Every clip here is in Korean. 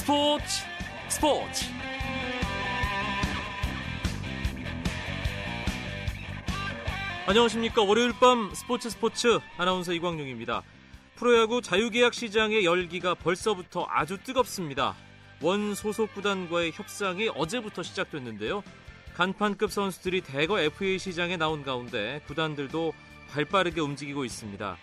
스포츠 스포츠. 안녕하십니까. 월요일 밤 스포츠 스포츠 아나운서 이광용입니다. 프로야구 자유계약 시장의 열기가 벌써부터 아주 뜨겁습니다. 원 소속 구단과의 협상이 어제부터 시작됐는데요. 간판급 선수들이 대거 FA 시장에 나온 가운데 구단들도 발빠르게 움직이고 있습니다.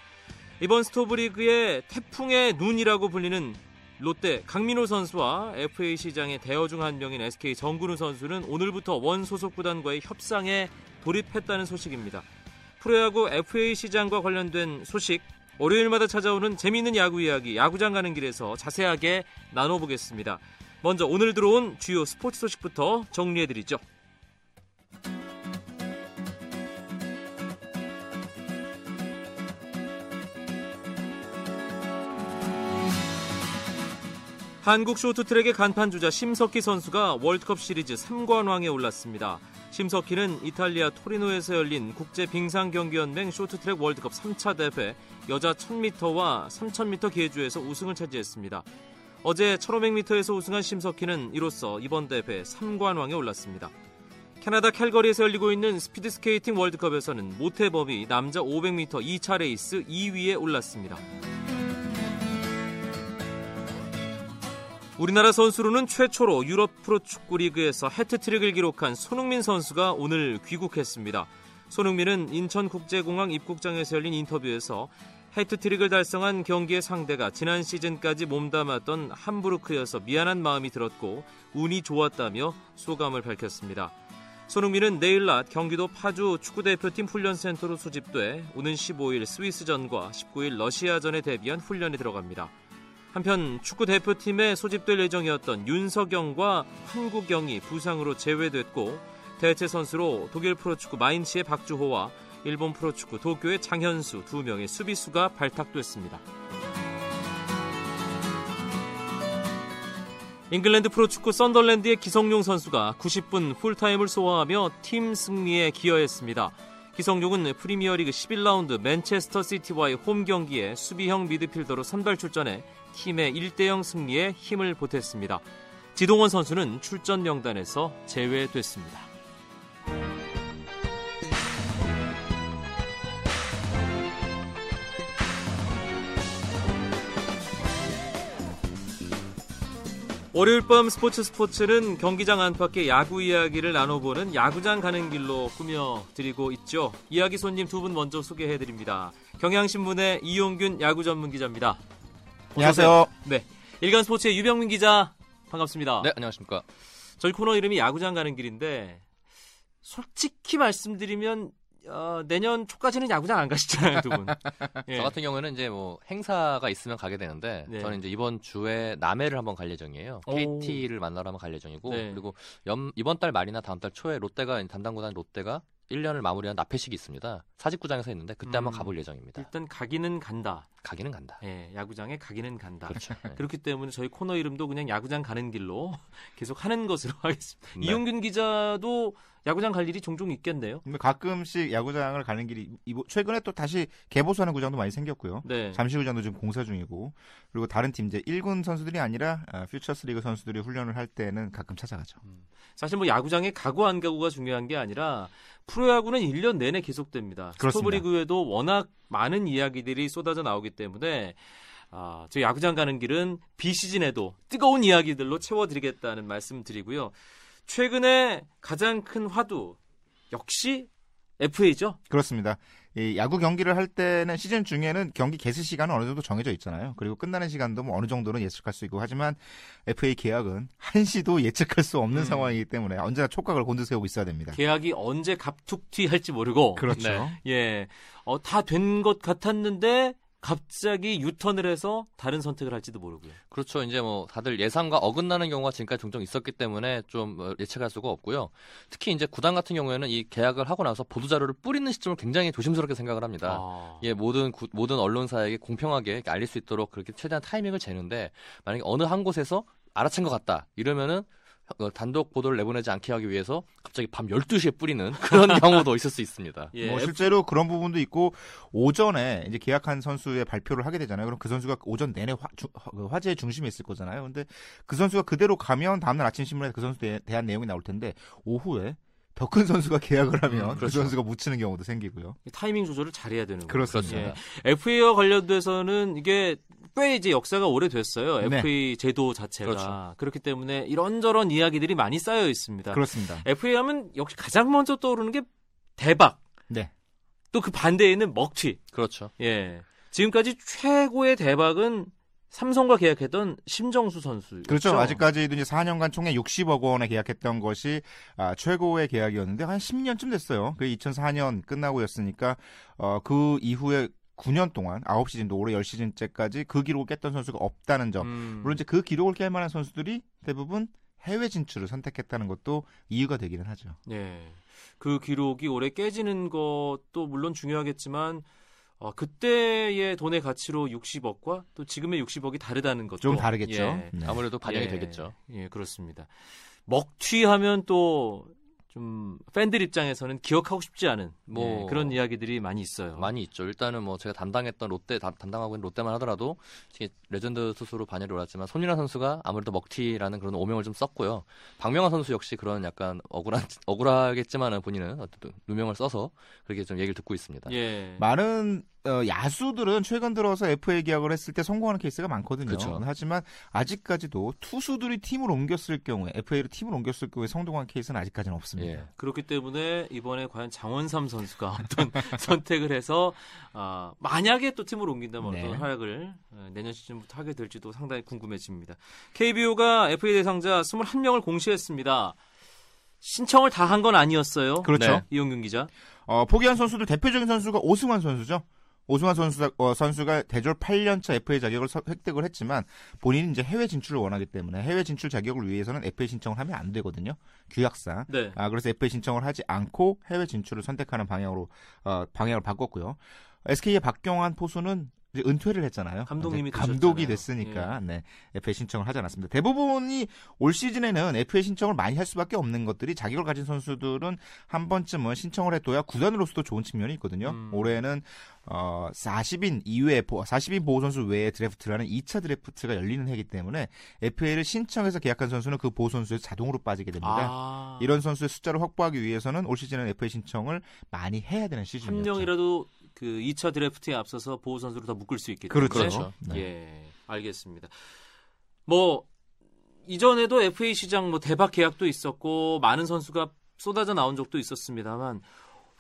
이번 스토브리그의 태풍의 눈이라고 불리는 롯데 강민호 선수와 FA 시장의 대여 중 한 명인 SK 정근우 선수는 오늘부터 원 소속 구단과의 협상에 돌입했다는 소식입니다. 프로야구 FA 시장과 관련된 소식 월요일마다 찾아오는 재미있는 야구 이야기 야구장 가는 길에서 자세하게 나눠보겠습니다. 먼저 오늘 들어온 주요 스포츠 소식부터 정리해드리죠. 한국 쇼트트랙의 간판 주자 심석희 선수가 월드컵 시리즈 3관왕에 올랐습니다. 심석희는 이탈리아 토리노에서 열린 국제 빙상 경기 연맹 쇼트트랙 월드컵 3차 대회 여자 1000m와 3000m 계주에서 우승을 차지했습니다. 어제 1500m에서 우승한 심석희는 이로써 이번 대회 3관왕에 올랐습니다. 캐나다 캘거리에서 열리고 있는 스피드 스케이팅 월드컵에서는 모태범이 남자 500m 2차 레이스 2위에 올랐습니다. 우리나라 선수로는 최초로 유럽 프로축구 리그에서 해트트릭을 기록한 손흥민 선수가 오늘 귀국했습니다. 손흥민은 인천국제공항 입국장에서 열린 인터뷰에서 해트트릭을 달성한 경기의 상대가 지난 시즌까지 몸담았던 함부르크여서 미안한 마음이 들었고 운이 좋았다며 소감을 밝혔습니다. 손흥민은 내일 낮 경기도 파주 축구대표팀 훈련센터로 소집돼 오는 15일 스위스전과 19일 러시아전에 대비한 훈련에 들어갑니다. 한편 축구 대표팀에 소집될 예정이었던 윤석영과 한국영이 부상으로 제외됐고 대체 선수로 독일 프로축구 마인츠의 박주호와 일본 프로축구 도쿄의 장현수 두 명의 수비수가 발탁됐습니다. 잉글랜드 프로축구 썬덜랜드의 기성용 선수가 90분 풀타임을 소화하며 팀 승리에 기여했습니다. 기성용은 프리미어리그 11라운드 맨체스터 시티와의 홈 경기에 수비형 미드필더로 선발 출전해 팀의 1대0 승리에 힘을 보탰습니다. 지동원 선수는 출전 명단에서 제외됐습니다. 월요일 밤 스포츠 스포츠는 경기장 안팎의 야구 이야기를 나눠보는 야구장 가는 길로 꾸며드리고 있죠. 이야기 손님 두 분 먼저 소개해드립니다. 경향신문의 이용균 야구 전문 기자입니다. 안녕하세요. 네. 일간 스포츠의 유병민 기자 반갑습니다. 네, 안녕하십니까. 저희 코너 이름이 야구장 가는 길인데 솔직히 말씀드리면 어, 내년 초까지는 야구장 안 가시잖아요, 두 분. 예. 저 같은 경우는 이제 뭐 행사가 있으면 가게 되는데 네. 저는 이제 이번 주에 남해를 한번 갈 예정이에요. 오. KT를 만나러 한번 갈 예정이고 네. 그리고 염, 이번 달 말이나 다음 달 초에 롯데가 담당 구단 롯데가 1년을 마무리한 납회식이 있습니다. 사직구장에서 했는데 그때 음, 한번 가볼 예정입니다. 일단 가기는 간다. 가기는 간다. 예, 야구장에 가기는 간다. 그렇죠. 네. 그렇기 때문에 저희 코너 이름도 그냥 야구장 가는 길로 계속 하는 것으로 하겠습니다. 네. 이용균 기자도 야구장 갈 일이 종종 있겠네요. 가끔씩 야구장을 가는 길이 최근에 또 다시 개보수하는 구장도 많이 생겼고요. 네. 잠시구장도 지금 공사 중이고 그리고 다른 팀 이제 1군 선수들이 아니라 아, 퓨처스리그 선수들이 훈련을 할 때는 가끔 찾아가죠. 음. 사실 뭐 야구장에 가고 안 가고가 중요한 게 아니라 프로야구는 1년 내내 계속됩니다. 스토브리그에도 워낙 많은 이야기들이 쏟아져 나오기 때문에 아, 저 야구장 가는 길은 비시즌에도 뜨거운 이야기들로 채워드리겠다는 말씀 드리고요. 최근에 가장 큰 화두 역시 FA죠? 그렇습니다. 이 야구 경기를 할 때는 시즌 중에는 경기 개수 시간은 어느 정도 정해져 있잖아요. 그리고 끝나는 시간도 뭐 어느 정도는 예측할 수 있고 하지만 FA 계약은 한시도 예측할 수 없는 음. 상황이기 때문에 언제나 촉각을 곤두세우고 있어야 됩니다. 계약이 언제 갑툭튀 할지 모르고 그렇죠. 네. 예, 어, 다 된 것 같았는데 갑자기 유턴을 해서 다른 선택을 할지도 모르고요. 그렇죠. 이제 뭐 다들 예상과 어긋나는 경우가 지금까지 종종 있었기 때문에 좀뭐 예측할 수가 없고요. 특히 이제 구단 같은 경우에는 이 계약을 하고 나서 보도 자료를 뿌리는 시점을 굉장히 조심스럽게 생각을 합니다. 아... 예, 모든 구, 모든 언론사에게 공평하게 알릴 수 있도록 그렇게 최대한 타이밍을 재는데 만약에 어느 한 곳에서 알아챈 것 같다 이러면은 어, 단독 보도를 내보내지 않게 하기 위해서 갑자기 밤 12시에 뿌리는 그런 경우도 있을 수 있습니다. 예. 뭐 실제로 그런 부분도 있고 오전에 이제 계약한 선수의 발표를 하게 되잖아요. 그럼 그 선수가 오전 내내 화, 주, 그 화제의 중심에 있을 거잖아요. 근데 그 선수가 그대로 가면 다음날 아침 신문에 그 선수에 대한 내용이 나올 텐데 오후에 더 큰 선수가 계약을 하면 음, 그 그렇죠. 그 선수가 묻히는 경우도 생기고요. 타이밍 조절을 잘해야 되는 거죠. 그렇습니다. 예. FA와 관련돼서는 이게 꽤 이제 역사가 오래됐어요. 네. FA 제도 자체가 그렇죠. 그렇기 때문에 이런저런 이야기들이 많이 쌓여 있습니다. 그렇습니다. FA 하면 역시 가장 먼저 떠오르는 게 대박. 네. 또 그 반대에는 먹튀. 그렇죠. 예. 지금까지 최고의 대박은 삼성과 계약했던 심정수 선수. 그렇죠. 아직까지도 이제 4년간 총액 60억 원에 계약했던 것이 아, 최고의 계약이었는데 한 10년쯤 됐어요. 그 2004년 끝나고였으니까 어, 그 이후에 9년 동안 9시즌도 올해 10시즌째까지 그 기록을 깼던 선수가 없다는 점. 음. 물론 이제 그 기록을 깰 만한 선수들이 대부분 해외 진출을 선택했다는 것도 이유가 되기는 하죠. 네. 그 기록이 올해 깨지는 것도 물론 중요하겠지만 어, 그때의 돈의 가치로 60억과 또 지금의 60억이 다르다는 것도 좀 다르겠죠. 예. 네. 아무래도 반영이 예. 되겠죠. 예, 그렇습니다. 먹튀하면 또 좀 팬들 입장에서는 기억하고 싶지 않은 뭐 예, 그런 이야기들이 많이 있어요. 많이 있죠. 일단은 뭐 제가 담당했던 롯데 다, 담당하고 있는 롯데만 하더라도 레전드 투수로 반열에 올랐지만 손민한 선수가 아무래도 먹튀라는 그런 오명을 좀 썼고요. 박명환 선수 역시 그런 약간 억울한 억울하겠지만은 본인은 어쨌든 누명을 써서 그렇게 좀 얘기를 듣고 있습니다. 예. 많은 어, 야수들은 최근 들어서 FA 계약을 했을 때 성공하는 케이스가 많거든요. 그쵸. 하지만 아직까지도 투수들이 팀을 옮겼을 경우에 FA로 팀을 옮겼을 경우에 성공한 케이스는 아직까지는 없습니다. 예. 그렇기 때문에 이번에 과연 장원삼 선수가 어떤 선택을 해서 어, 만약에 또 팀을 옮긴다면 네. 어떤 활약을 어, 내년 시즌부터 하게 될지도 상당히 궁금해집니다. KBO가 FA 대상자 21명을 공시했습니다. 신청을 다 한 건 아니었어요. 그렇죠. 네. 이용균 기자. 어, 포기한 선수들 대표적인 선수가 오승환 선수죠. 오승환 선수, 어, 선수가 대졸 8년차 FA 자격을 서, 획득을 했지만 본인이 이제 해외 진출을 원하기 때문에 해외 진출 자격을 위해서는 FA 신청을 하면 안 되거든요. 규약상. 네. 아, 그래서 FA 신청을 하지 않고 해외 진출을 선택하는 방향으로 어, 방향을 바꿨고요. SK의 박경환 포수는 은퇴를 했잖아요. 감독님이 감독이 됐으니까 예. 네 FA 신청을 하지 않았습니다. 대부분이 올 시즌에는 FA 신청을 많이 할 수밖에 없는 것들이 자격을 가진 선수들은 한 번쯤은 신청을 해둬야 구단으로서도 좋은 측면이 있거든요. 음. 올해는 어 40인 이외에 40인 보호 선수 외에 드래프트라는 2차 드래프트가 열리는 해기 때문에 FA를 신청해서 계약한 선수는 그 보호 선수에서 자동으로 빠지게 됩니다. 아. 이런 선수의 숫자를 확보하기 위해서는 올 시즌은 FA 신청을 많이 해야 되는 시즌이죠. 한 명이라도 그 2차 드래프트에 앞서서 보호 선수를 더 묶을 수 있게 되죠. 그렇죠. 네. 예, 알겠습니다. 뭐 이전에도 FA 시장 뭐 대박 계약도 있었고 많은 선수가 쏟아져 나온 적도 있었습니다만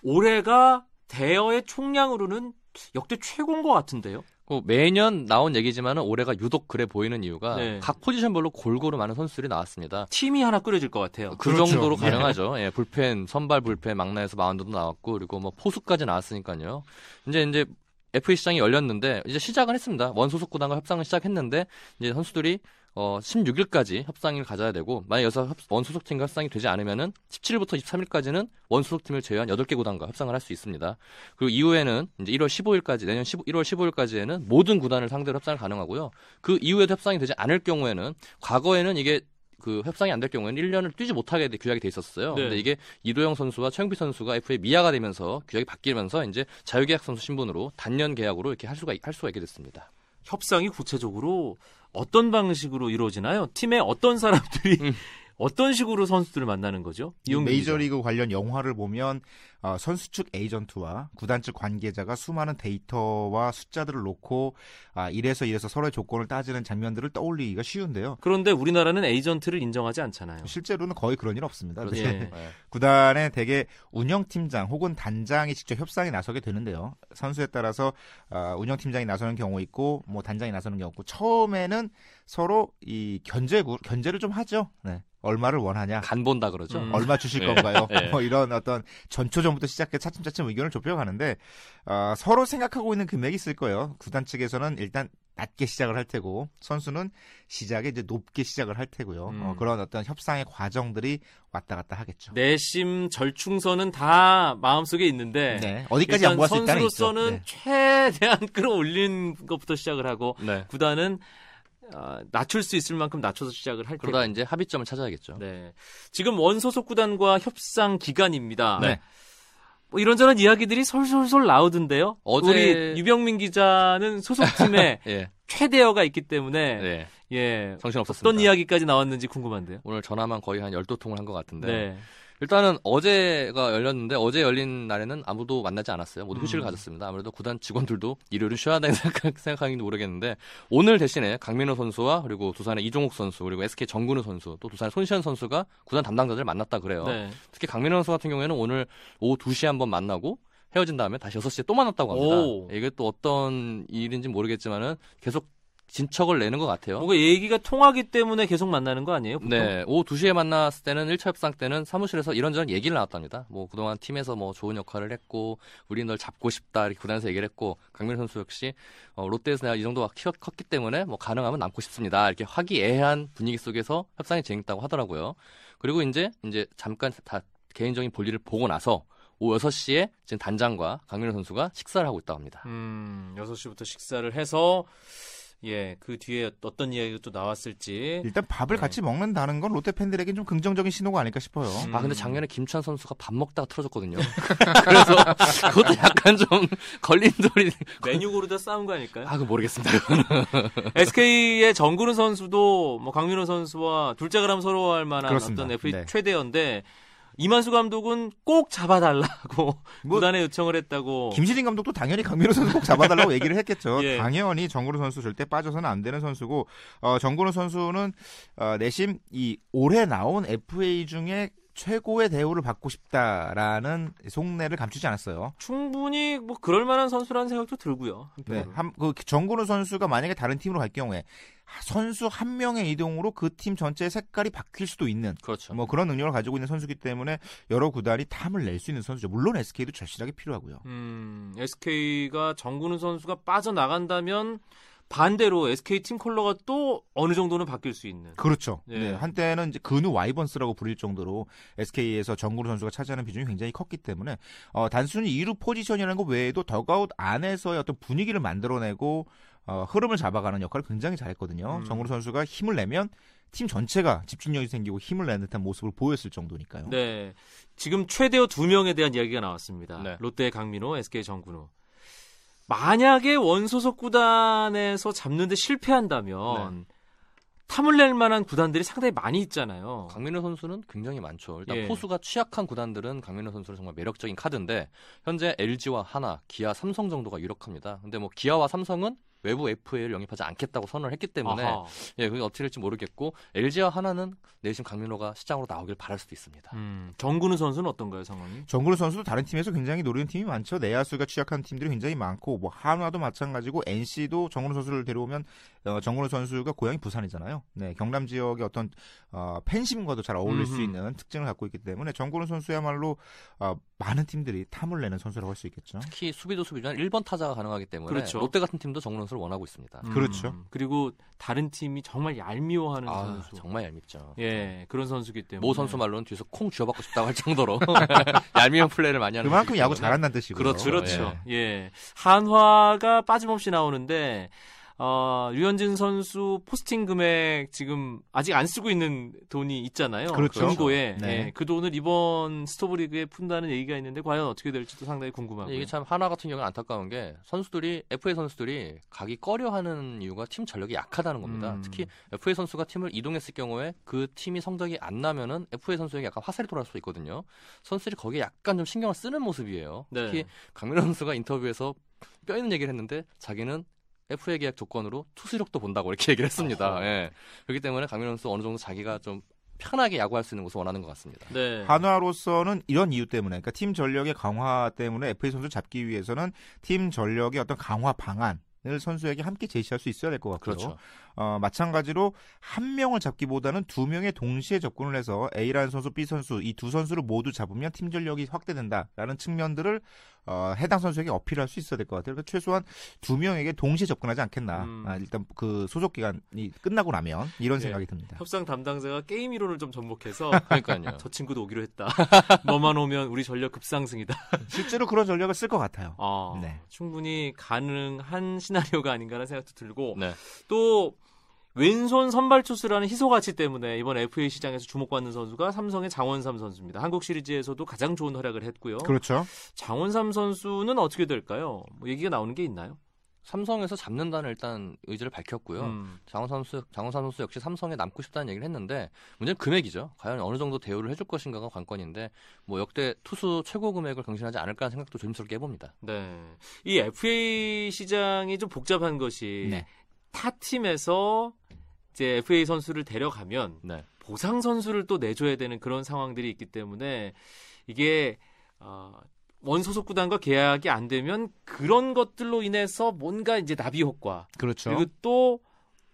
올해가 대여의 총량으로는 역대 최고인 것 같은데요. 그 매년 나온 얘기지만 올해가 유독 그래 보이는 이유가 네. 각 포지션별로 골고루 많은 선수들이 나왔습니다. 팀이 하나 꾸려질 것 같아요. 그 그렇죠. 정도로 네. 가능하죠. 예, 불펜, 선발 불펜, 막내에서 마운드도 나왔고 그리고 뭐 포수까지 나왔으니까요. 이제 이제 FA 시장이 열렸는데 이제 시작은 했습니다. 원 소속 구단과 협상을 시작했는데 이제 선수들이 어, 16일까지 협상을 가져야 되고 만약 여기서 원소속팀과 협상이 되지 않으면은 17일부터 23일까지는 원소속팀을 제외한 8개 구단과 협상을 할 수 있습니다. 그리고 이후에는 이제 1월 15일까지 내년 15, 1월 15일까지에는 모든 구단을 상대로 협상을 가능하고요. 그 이후에도 협상이 되지 않을 경우에는 과거에는 이게 그 협상이 안 될 경우에는 1년을 뛰지 못하게 규약이 돼 있었어요. 네. 근데 이게 이도영 선수와 최영필 선수가 FA 미아가 되면서 규약이 바뀌면서 이제 자유계약 선수 신분으로 단년 계약으로 이렇게 할 수가 할 수가 있게 됐습니다. 협상이 구체적으로 어떤 방식으로 이루어지나요? 팀의 어떤 사람들이 음. 어떤 식으로 선수들을 만나는 거죠? 메이저리그 관련 영화를 보면 어, 선수 측 에이전트와 구단 측 관계자가 수많은 데이터와 숫자들을 놓고 아, 이래서 이래서 서로의 조건을 따지는 장면들을 떠올리기가 쉬운데요. 그런데 우리나라는 에이전트를 인정하지 않잖아요. 실제로는 거의 그런 일 없습니다. 그렇죠. 예. 구단의 대개 운영팀장 혹은 단장이 직접 협상에 나서게 되는데요. 선수에 따라서 어, 운영팀장이 나서는 경우 있고 뭐 단장이 나서는 경우 있고 처음에는 서로 이 견제 견제를 좀 하죠. 네. 얼마를 원하냐? 간 본다 그러죠. 음. 얼마 주실 네. 건가요? 네. 뭐 이런 어떤 전초 전부터 시작해 차츰차츰 의견을 좁혀가는데 어, 서로 생각하고 있는 금액이 있을 거예요. 구단 측에서는 일단 낮게 시작을 할 테고 선수는 시작에 이제 높게 시작을 할 테고요. 어, 음. 어, 그런 어떤 협상의 과정들이 왔다 갔다 하겠죠. 내심 절충선은 다 마음속에 있는데 네. 어디까지 양보할 수 있다는 선수로서는 네. 최대한 끌어올린 것부터 시작을 하고 네. 구단은 어, 낮출 수 있을 만큼 낮춰서 시작을 할 그러다 테고. 이제 합의점을 찾아야겠죠. 네. 지금 원소속 구단과 협상 기간입니다. 네. 뭐 이런저런 이야기들이 솔솔솔 나오던데요. 어제 우리 유병민 기자는 소속팀에 예. 최대어가 있기 때문에 네. 예. 정신 없었습니다. 어떤 이야기까지 나왔는지 궁금한데요. 오늘 전화만 거의 한 12통을 한 것 같은데. 네. 일단은 어제가 열렸는데 어제 열린 날에는 아무도 만나지 않았어요. 모두 휴식을 음. 가졌습니다. 아무래도 구단 직원들도 일요일은 쉬어야 된다는 생각, 하는지 모르겠는데 오늘 대신에 강민호 선수와 그리고 두산의 이종욱 선수 그리고 SK 정근우 선수 또 두산의 손시현 선수가 구단 담당자들 만났다 그래요. 네. 특히 강민호 선수 같은 경우에는 오늘 오후 2시에 한번 만나고 헤어진 다음에 다시 6시에 또 만났다고 합니다. 오. 이게 또 어떤 일인지 모르겠지만은 계속 진척을 내는 것 같아요. 뭔가 얘기가 통하기 때문에 계속 만나는 거 아니에요? 보통? 네. 오후 2시에 만났을 때는 1차 협상 때는 사무실에서 이런저런 얘기를 나눴답니다. 뭐 그동안 팀에서 뭐 좋은 역할을 했고 우리 널 잡고 싶다 이렇게 구단에서 얘기를 했고 강민 선수 역시 어, 롯데에서 내가 이 정도가 키웠, 컸기 때문에 뭐 가능하면 남고 싶습니다. 이렇게 화기애애한 분위기 속에서 협상이 진행했다고 하더라고요. 그리고 이제 이제 잠깐 다 개인적인 볼일을 보고 나서 오후 6시에 지금 단장과 강민호 선수가 식사를 하고 있다고 합니다. 음, 6시부터 식사를 해서 예, 그 뒤에 어떤 이야기가 또 나왔을지. 일단 밥을 네. 같이 먹는다는 건 롯데 팬들에겐 좀 긍정적인 신호가 아닐까 싶어요. 음. 아, 근데 작년에 김찬 선수가 밥 먹다가 틀어졌거든요. 그래서 그것도 약간 좀 걸린 소리. 메뉴 고르다 싸운 거 아닐까요? 아, 그 모르겠습니다. SK의 정근우 선수도 뭐 강민호 선수와 둘째 가 람 서로 할 만한 그렇습니다. 어떤 FA 네. 최대였는데 이만수 감독은 꼭 잡아달라고 뭐, 구단에 요청을 했다고. 김신인 감독도 당연히 강민호 선수 꼭 잡아달라고 얘기를 했겠죠. 예. 당연히 정근우 선수 절대 빠져서는 안 되는 선수고 어, 정근우 선수는 어, 내심 이 올해 나온 FA 중에 최고의 대우를 받고 싶다라는 속내를 감추지 않았어요. 충분히 뭐 그럴 만한 선수라는 생각도 들고요. 네, 한, 그 정근우 선수가 만약에 다른 팀으로 갈 경우에 선수 한 명의 이동으로 그 팀 전체의 색깔이 바뀔 수도 있는 그렇죠. 뭐 그런 능력을 가지고 있는 선수기 때문에 여러 구단이 탐을 낼 수 있는 선수죠. 물론 SK도 절실하게 필요하고요. 음, SK가 정근우 선수가 빠져나간다면 반대로 SK 팀 컬러가 또 어느 정도는 바뀔 수 있는. 그렇죠. 네. 네. 한때는 이제 근우 와이번스라고 부릴 정도로 SK에서 정근우 선수가 차지하는 비중이 굉장히 컸기 때문에 어, 단순히 2루 포지션이라는 것 외에도 더가웃 안에서의 어떤 분위기를 만들어내고 어, 흐름을 잡아가는 역할을 굉장히 잘했거든요. 음. 정우로 선수가 힘을 내면 팀 전체가 집중력이 생기고 힘을 내는 듯한 모습을 보였을 정도니까요. 네. 지금 최대어 두 명에 대한 이야기가 나왔습니다. 네. 롯데 강민호, SK 정근호. 만약에 원소속 구단에서 잡는데 실패한다면 네. 탐을 낼 만한 구단들이 상당히 많이 있잖아요. 강민호 선수는 굉장히 많죠. 일단 예. 포수가 취약한 구단들은 강민호 선수는 정말 매력적인 카드인데 현재 LG와 하나, 기아, 삼성 정도가 유력합니다. 근데 뭐 기아와 삼성은 외부 FA를 영입하지 않겠다고 선언을 했기 때문에 아하. 예, 그게 어떻게 될지 모르겠고 LG와 하나는 내심 강민호가 시장으로 나오길 바랄 수도 있습니다. 음, 정근우 선수는 어떤가요, 상황이? 정근우 선수도 다른 팀에서 굉장히 노리는 팀이 많죠. 내야수가 취약한 팀들이 굉장히 많고 뭐 한화도 마찬가지고 NC도 정근우 선수를 데려오면 어, 정근우 선수가 고향이 부산이잖아요. 네, 경남 지역의 어떤 어, 팬심과도 잘 어울릴 음흠. 수 있는 특징을 갖고 있기 때문에 정근우 선수야말로 어, 많은 팀들이 탐을 내는 선수라고 할 수 있겠죠. 특히 수비도 수비지만 1번 타자가 가능하기 때문에 그렇죠. 롯데 같은 팀도 정근우 선수 를 원하고 있습니다. 음. 그렇죠. 그리고 다른 팀이 정말 얄미워하는 아, 선수. 정말 얄밉죠. 예, 그런 선수기 때문에. 모 선수 말로는 뒤에서 콩 쥐어받고 싶다고 할 정도로 얄미운 플레이를 많이 하는. 그만큼 야구 잘한다는 뜻이고요. 그렇죠. 그렇죠. 예. 예. 한화가 빠짐없이 나오는데 어, 류현진 선수 포스팅 금액 지금 아직 안 쓰고 있는 돈이 있잖아요. 그렇죠. 금고에 네. 네. 그 돈을 이번 스토브리그에 푼다는 얘기가 있는데 과연 어떻게 될지도 상당히 궁금하고 이게 참 하나 같은 경우는 안타까운 게 선수들이 FA 선수들이 가기 꺼려하는 이유가 팀 전력이 약하다는 겁니다. 음. 특히 FA 선수가 팀을 이동했을 경우에 그 팀이 성적이 안 나면은 FA 선수에게 약간 화살이 돌아올 수 있거든요. 선수들이 거기에 약간 좀 신경을 쓰는 모습이에요. 네. 특히 강민호 선수가 인터뷰에서 뼈 있는 얘기를 했는데 자기는 FA 계약 조건으로 투수력도 본다고 이렇게 얘기를 했습니다. 예. 그렇기 때문에 강민호 선수 어느 정도 자기가 좀 편하게 야구할 수 있는 것을 원하는 것 같습니다. 네. 한화로서는 이런 이유 때문에, 그러니까 팀 전력의 강화 때문에 FA 선수 잡기 위해서는 팀 전력의 어떤 강화 방안, 을 선수에게 함께 제시할 수 있어야 될 것 같고요. 그렇죠. 어, 마찬가지로 한 명을 잡기보다는 두 명의 동시에 접근을 해서 A라는 선수, B 선수 이 두 선수를 모두 잡으면 팀 전력이 확대된다라는 측면들을 어, 해당 선수에게 어필할 수 있어야 될 것 같아요. 그러니까 최소한 두 명에게 동시에 접근하지 않겠나. 음. 아, 일단 그 소속 기간이 끝나고 나면 이런 네. 생각이 듭니다. 협상 담당자가 게임 이론을 좀 접목해서 그러니까요. 저 친구도 오기로 했다. 너만 오면 우리 전력 급상승이다. 실제로 그런 전력을 쓸 것 같아요. 아, 네. 충분히 가능한 시나리오가 아닌가라는 생각도 들고 네. 또 왼손 선발 투수라는 희소 가치 때문에 이번 FA 시장에서 주목받는 선수가 삼성의 장원삼 선수입니다. 한국 시리즈에서도 가장 좋은 활약을 했고요. 그렇죠. 장원삼 선수는 어떻게 될까요? 뭐 얘기가 나오는 게 있나요? 삼성에서 잡는다는 일단 의지를 밝혔고요. 음. 장원 선수, 장원삼 선수 역시 삼성에 남고 싶다는 얘기를 했는데 문제는 금액이죠. 과연 어느 정도 대우를 해줄 것인가가 관건인데 뭐 역대 투수 최고 금액을 경신하지 않을까 하는 생각도 조심스럽게 해봅니다. 네, 이 FA 시장이 좀 복잡한 것이 네. 타 팀에서 이제 FA 선수를 데려가면 네. 보상 선수를 또 내줘야 되는 그런 상황들이 있기 때문에 이게 어, 원소속 구단과 계약이 안 되면 그런 것들로 인해서 뭔가 이제 나비 효과. 그렇죠. 그리고 또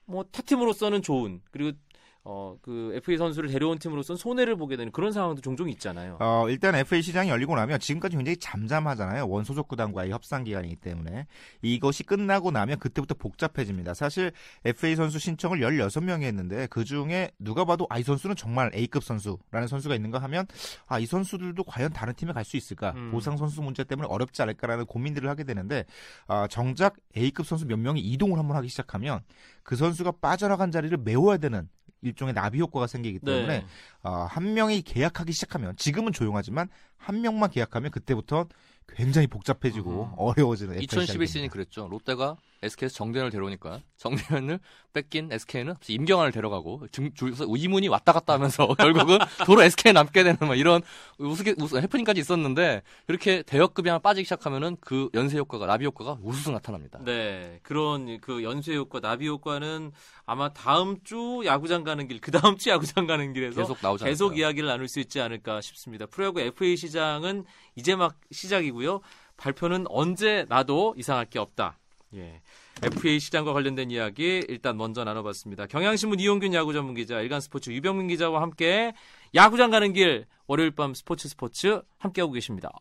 뭐 타팀으로서는 좋은 그리고 어, 그 FA 선수를 데려온 팀으로서는 손해를 보게 되는 그런 상황도 종종 있잖아요. 어, 일단 FA 시장이 열리고 나면 지금까지 굉장히 잠잠하잖아요. 원소속 구단과의 협상 기간이기 때문에. 이것이 끝나고 나면 그때부터 복잡해집니다. 사실 FA 선수 신청을 16명이 했는데 그 중에 누가 봐도 아, 이 선수는 정말 A급 선수라는 선수가 있는가 하면 아, 이 선수들도 과연 다른 팀에 갈 수 있을까? 음. 보상 선수 문제 때문에 어렵지 않을까라는 고민들을 하게 되는데 아, 정작 A급 선수 몇 명이 이동을 한번 하기 시작하면 그 선수가 빠져나간 자리를 메워야 되는 일종의 나비 효과가 생기기 때문에 네. 어, 한 명이 계약하기 시작하면 지금은 조용하지만 한 명만 계약하면 그때부터 굉장히 복잡해지고 음. 어려워지는 2011 시즌이 그랬죠. 롯데가 SK에서 정대현을 데려오니까 정대현을 뺏긴 SK는 임경환을 데려가고 줄서 이문이 왔다 갔다 하면서 결국은 도로 SK에 남게 되는 막 이런 우스개 우스 해프닝까지 있었는데 이렇게 대역급이 하나 빠지기 시작하면은 그 연쇄 효과가 나비 효과가 우수수 나타납니다. 네, 그런 그 연쇄 효과, 나비 효과는 아마 다음 주 야구장 가는 길, 그 다음 주 야구장 가는 길에서 계속 나오지 계속 이야기를 나눌 수 있지 않을까 싶습니다. 프로야구 FA 시장은 이제 막 시작이고요. 발표는 언제 나도 이상할 게 없다. 예. FA 시장과 관련된 이야기 일단 먼저 나눠봤습니다. 경향신문 이용균 야구 전문 기자, 일간스포츠 유병민 기자와 함께 야구장 가는 길 월요일 밤 스포츠 스포츠 함께하고 계십니다.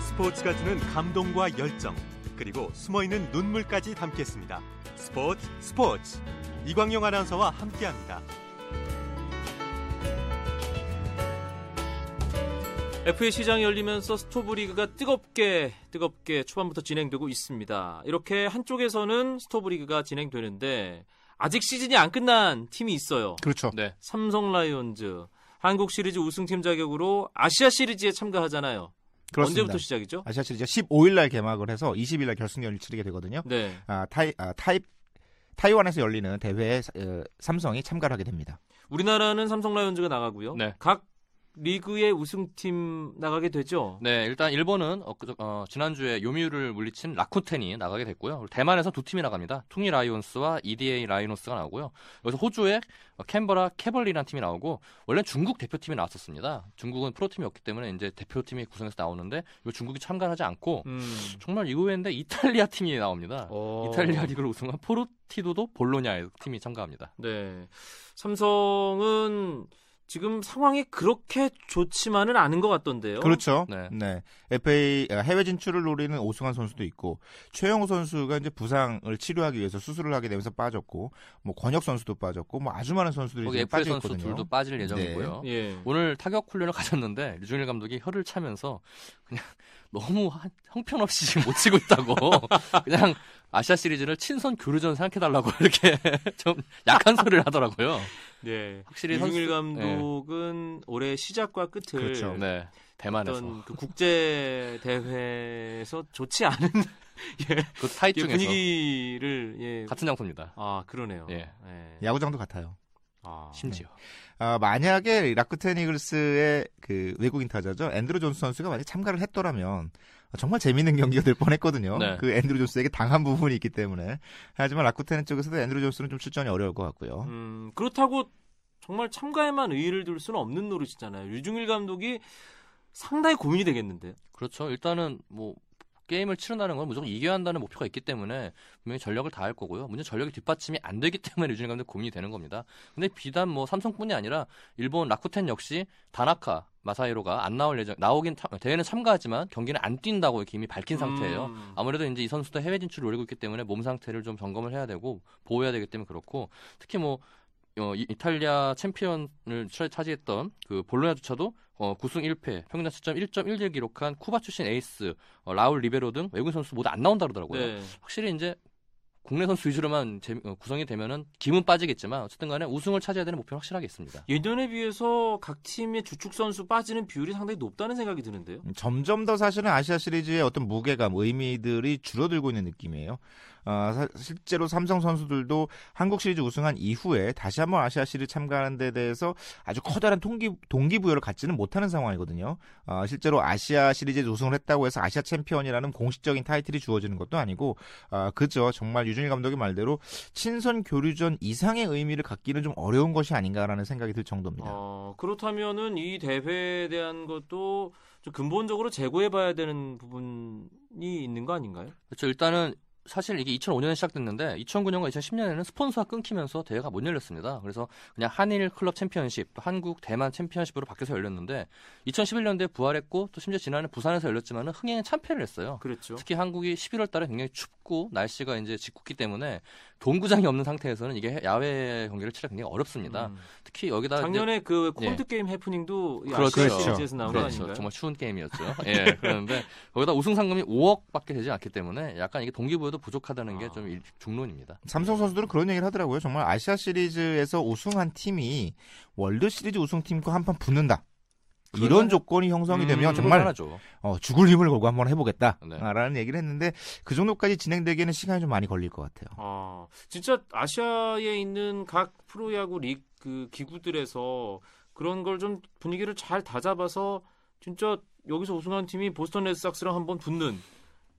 스포츠가 주는 감동과 열정 그리고 숨어있는 눈물까지 담겠습니다. 스포츠 스포츠 이광용 아나운서와 함께합니다. FA 시장이 열리면서 스토브리그가 뜨겁게 뜨겁게 초반부터 진행되고 있습니다. 이렇게 한쪽에서는 스토브리그가 진행되는데 아직 시즌이 안 끝난 팀이 있어요. 그렇죠. 네. 삼성 라이온즈 한국 시리즈 우승팀 자격으로 아시아 시리즈에 참가하잖아요. 그렇습니다. 언제부터 시작이죠? 아시아 시리즈 15일 날 개막을 해서 20일 날 결승전을 치르게 되거든요. 네. 아, 타이 아, 타입 타이완에서 열리는 대회에 어, 삼성이 참가를 하게 됩니다. 우리나라는 삼성 라이온즈가 나가고요. 네. 각 리그의 우승팀 나가게 되죠. 네, 일단 일본은 어, 어, 지난주에 요미우리를 물리친 라쿠텐이 나가게 됐고요. 대만에서 두 팀이 나갑니다. 퉁이 라이온스와 EDA 라이노스가 나오고요. 여기서 호주의 캔버라 캐벌리라는 팀이 나오고 원래 중국 대표팀이 나왔었습니다. 중국은 프로팀이었기 때문에 이제 대표팀이 구성해서 나오는데 이 중국이 참가하지 않고 음. 정말 의외인데 이탈리아 팀이 나옵니다. 오. 이탈리아 리그를 우승한 포르티도도 볼로냐의 팀이 참가합니다. 네, 삼성은 지금 상황이 그렇게 좋지만은 않은 것 같던데요. 그렇죠. 네. 네. FA 아, 해외 진출을 노리는 오승환 선수도 있고 최영우 선수가 이제 부상을 치료하기 위해서 수술을 하게 되면서 빠졌고 뭐 권혁 선수도 빠졌고 뭐 아주 많은 선수들이 거기 FA 선수 둘도 빠질 예정이고요. 네. 예. 오늘 타격 훈련을 가졌는데 류준일 감독이 혀를 차면서 그냥 너무 형편없이 못 치고 있다고 그냥 아시아 시리즈를 친선 교류전 생각해달라고 이렇게 좀 약한 소리를 하더라고요. 네, 확실히 류중일 감독은 네. 올해 시작과 끝을 그렇죠. 네. 대만에서 그 국제 대회에서 좋지 않은 예, 그 타이중 예, 분위기를 예. 같은 장소입니다. 아 그러네요. 예. 예. 야구장도 같아요. 아, 심지어. 아, 만약에 라쿠텐 이글스의 그 외국인 타자죠 앤드루 존스 선수가 만약 참가를 했더라면 정말 재밌는 경기가 될 뻔했거든요. 네. 그 앤드루 존스에게 당한 부분이 있기 때문에 하지만 라쿠텐 쪽에서도 앤드루 존스는 좀 출전이 어려울 것 같고요. 음, 그렇다고 정말 참가에만 의의를 둘 수는 없는 노릇이잖아요. 류중일 감독이 상당히 고민이 되겠는데. 그렇죠. 일단은 뭐 게임을 치른다는 건 무조건 이겨야 한다는 목표가 있기 때문에 분명히 전력을 다할 거고요. 문제 전력이 뒷받침이 안 되기 때문에 류중일 감독 고민이 되는 겁니다. 근데 비단 뭐 삼성뿐이 아니라 일본 라쿠텐 역시 다나카 마사히로가 안 나올 예정 나오긴 대회는 참가하지만 경기는 안 뛴다고 이렇게 이미 밝힌 상태예요. 음. 아무래도 이제 이 선수도 해외 진출을 노리고 있기 때문에 몸 상태를 좀 점검을 해야 되고 보호해야 되기 때문에 그렇고 특히 뭐 어, 이탈리아 챔피언을 차지했던 그 볼로냐조차도 어, 9승 1패, 평균 자책점 1.11 기록한 쿠바 출신 에이스 어, 라울 리베로 등 외국인 선수 모두 안 나온다 그러더라고요. 네. 확실히 이제 국내 선수 위주로만 재, 어, 구성이 되면은 김은 빠지겠지만 어쨌든 간에 우승을 차지해야 되는 목표는 확실하게 있습니다. 예년에 비해서 각 팀의 주축 선수 빠지는 비율이 상당히 높다는 생각이 드는데요. 점점 더 사실은 아시아 시리즈의 어떤 무게감, 의미들이 줄어들고 있는 느낌이에요. 어, 실제로 삼성 선수들도 한국 시리즈 우승한 이후에 다시 한번 아시아 시리즈 참가하는 데 대해서 아주 커다란 동기, 동기부여를 갖지는 못하는 상황이거든요. 어, 실제로 아시아 시리즈에 우승을 했다고 해서 아시아 챔피언이라는 공식적인 타이틀이 주어지는 것도 아니고 어, 그저 정말 류중일 감독의 말대로 친선 교류전 이상의 의미를 갖기는 좀 어려운 것이 아닌가라는 생각이 들 정도입니다. 어, 그렇다면은 이 대회에 대한 것도 좀 근본적으로 재고해봐야 되는 부분이 있는 거 아닌가요? 그렇죠. 일단은 사실 이게 2005년에 시작됐는데 2009년과 2010년에는 스폰서가 끊기면서 대회가 못 열렸습니다. 그래서 그냥 한일 클럽 챔피언십, 또 한국 대만 챔피언십으로 바뀌어서 열렸는데 2011년도에 부활했고 또 심지어 지난해 부산에서 열렸지만은 흥행에 참패를 했어요. 그렇죠. 특히 한국이 11월 달에 굉장히 춥고 날씨가 이제 짓궂기 때문에 동구장이 없는 상태에서는 이게 야외 경기를 치르기 굉장히 어렵습니다. 음. 특히 여기다 작년에 그 콜드 예. 게임 해프닝도 그렇죠. 시리즈에서 나온 그렇죠. 아닌가요? 정말 추운 게임이었죠. 예. 그런데 거기다 우승 상금이 5억밖에 되지 않기 때문에 약간 이게 동기부여도 부족하다는 게좀 아. 중론입니다. 삼성 선수들은 그런 얘기를 하더라고요. 정말 아시아 시리즈에서 우승한 팀이 월드 시리즈 우승팀과 한 판 붙는다. 이런 조건이 형성이 음, 되면 정말 어, 죽을 힘을 걸고 한번 해보겠다라는 네. 얘기를 했는데 그 정도까지 진행되기에는 시간이 좀 많이 걸릴 것 같아요. 아, 진짜 아시아에 있는 각 프로야구 리그 기구들에서 그런 걸 좀 분위기를 잘 다잡아서 진짜 여기서 우승한 팀이 보스턴 레드삭스랑 한번 붙는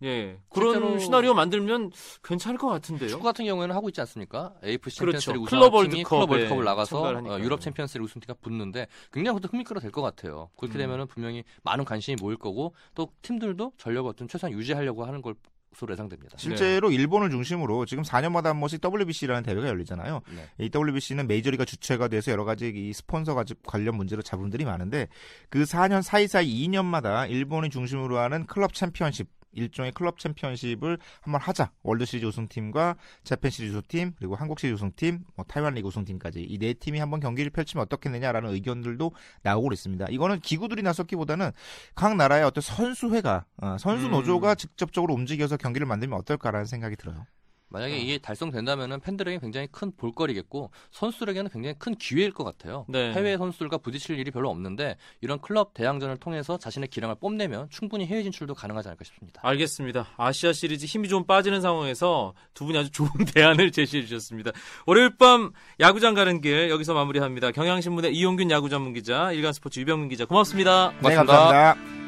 예. 그런 시나리오 만들면 괜찮을 것 같은데요. 축구 같은 경우에는 하고 있지 않습니까? AFC 그렇죠. 챔피언스리그 우승 클럽 월드컵 클럽 월드컵을 나가서 어, 유럽 챔피언스리그 우승팀과 붙는데 굉장히 그것도 흥밋거리가 될 것 같아요. 그렇게 음. 되면은 분명히 많은 관심이 모일 거고 또 팀들도 전력을 어떤 최소한 유지하려고 하는 걸 것으로 예상됩니다. 실제로 네. 일본을 중심으로 지금 4년마다 한 번씩 WBC라는 대회가 열리잖아요. 네. 이 WBC는 메이저리그가 주최가 돼서 여러 가지 이 스폰서 관련 문제로 잡음들이 많은데 그 4년 사이사이 2년마다 일본이 중심으로 하는 클럽 챔피언십 일종의 클럽 챔피언십을 한번 하자. 월드 시리즈 우승팀과 재팬 시리즈 우승팀 그리고 한국 시리즈 우승팀, 뭐 타이완 리그 우승팀까지 이 네 팀이 한번 경기를 펼치면 어떻겠느냐라는 의견들도 나오고 있습니다. 이거는 기구들이 나섰기보다는 각 나라의 어떤 선수회가 어, 선수 노조가 음. 직접적으로 움직여서 경기를 만들면 어떨까라는 생각이 들어요. 만약에 어. 이게 달성된다면 팬들에게 굉장히 큰 볼거리겠고 선수들에게는 굉장히 큰 기회일 것 같아요. 네. 해외 선수들과 부딪힐 일이 별로 없는데 이런 클럽 대항전을 통해서 자신의 기량을 뽐내면 충분히 해외 진출도 가능하지 않을까 싶습니다. 알겠습니다. 아시아 시리즈 힘이 좀 빠지는 상황에서 두 분이 아주 좋은 대안을 제시해 주셨습니다. 월요일 밤 야구장 가는 길 여기서 마무리합니다. 경향신문의 이용균 야구 전문 기자, 일간스포츠 유병민 기자 고맙습니다. 고맙습니다. 네, 감사합니다.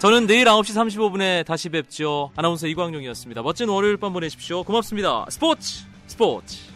저는 내일 9시 35분에 다시 뵙죠. 아나운서 이광용이었습니다. 멋진 월요일 밤 보내십시오. 고맙습니다. 스포츠 스포츠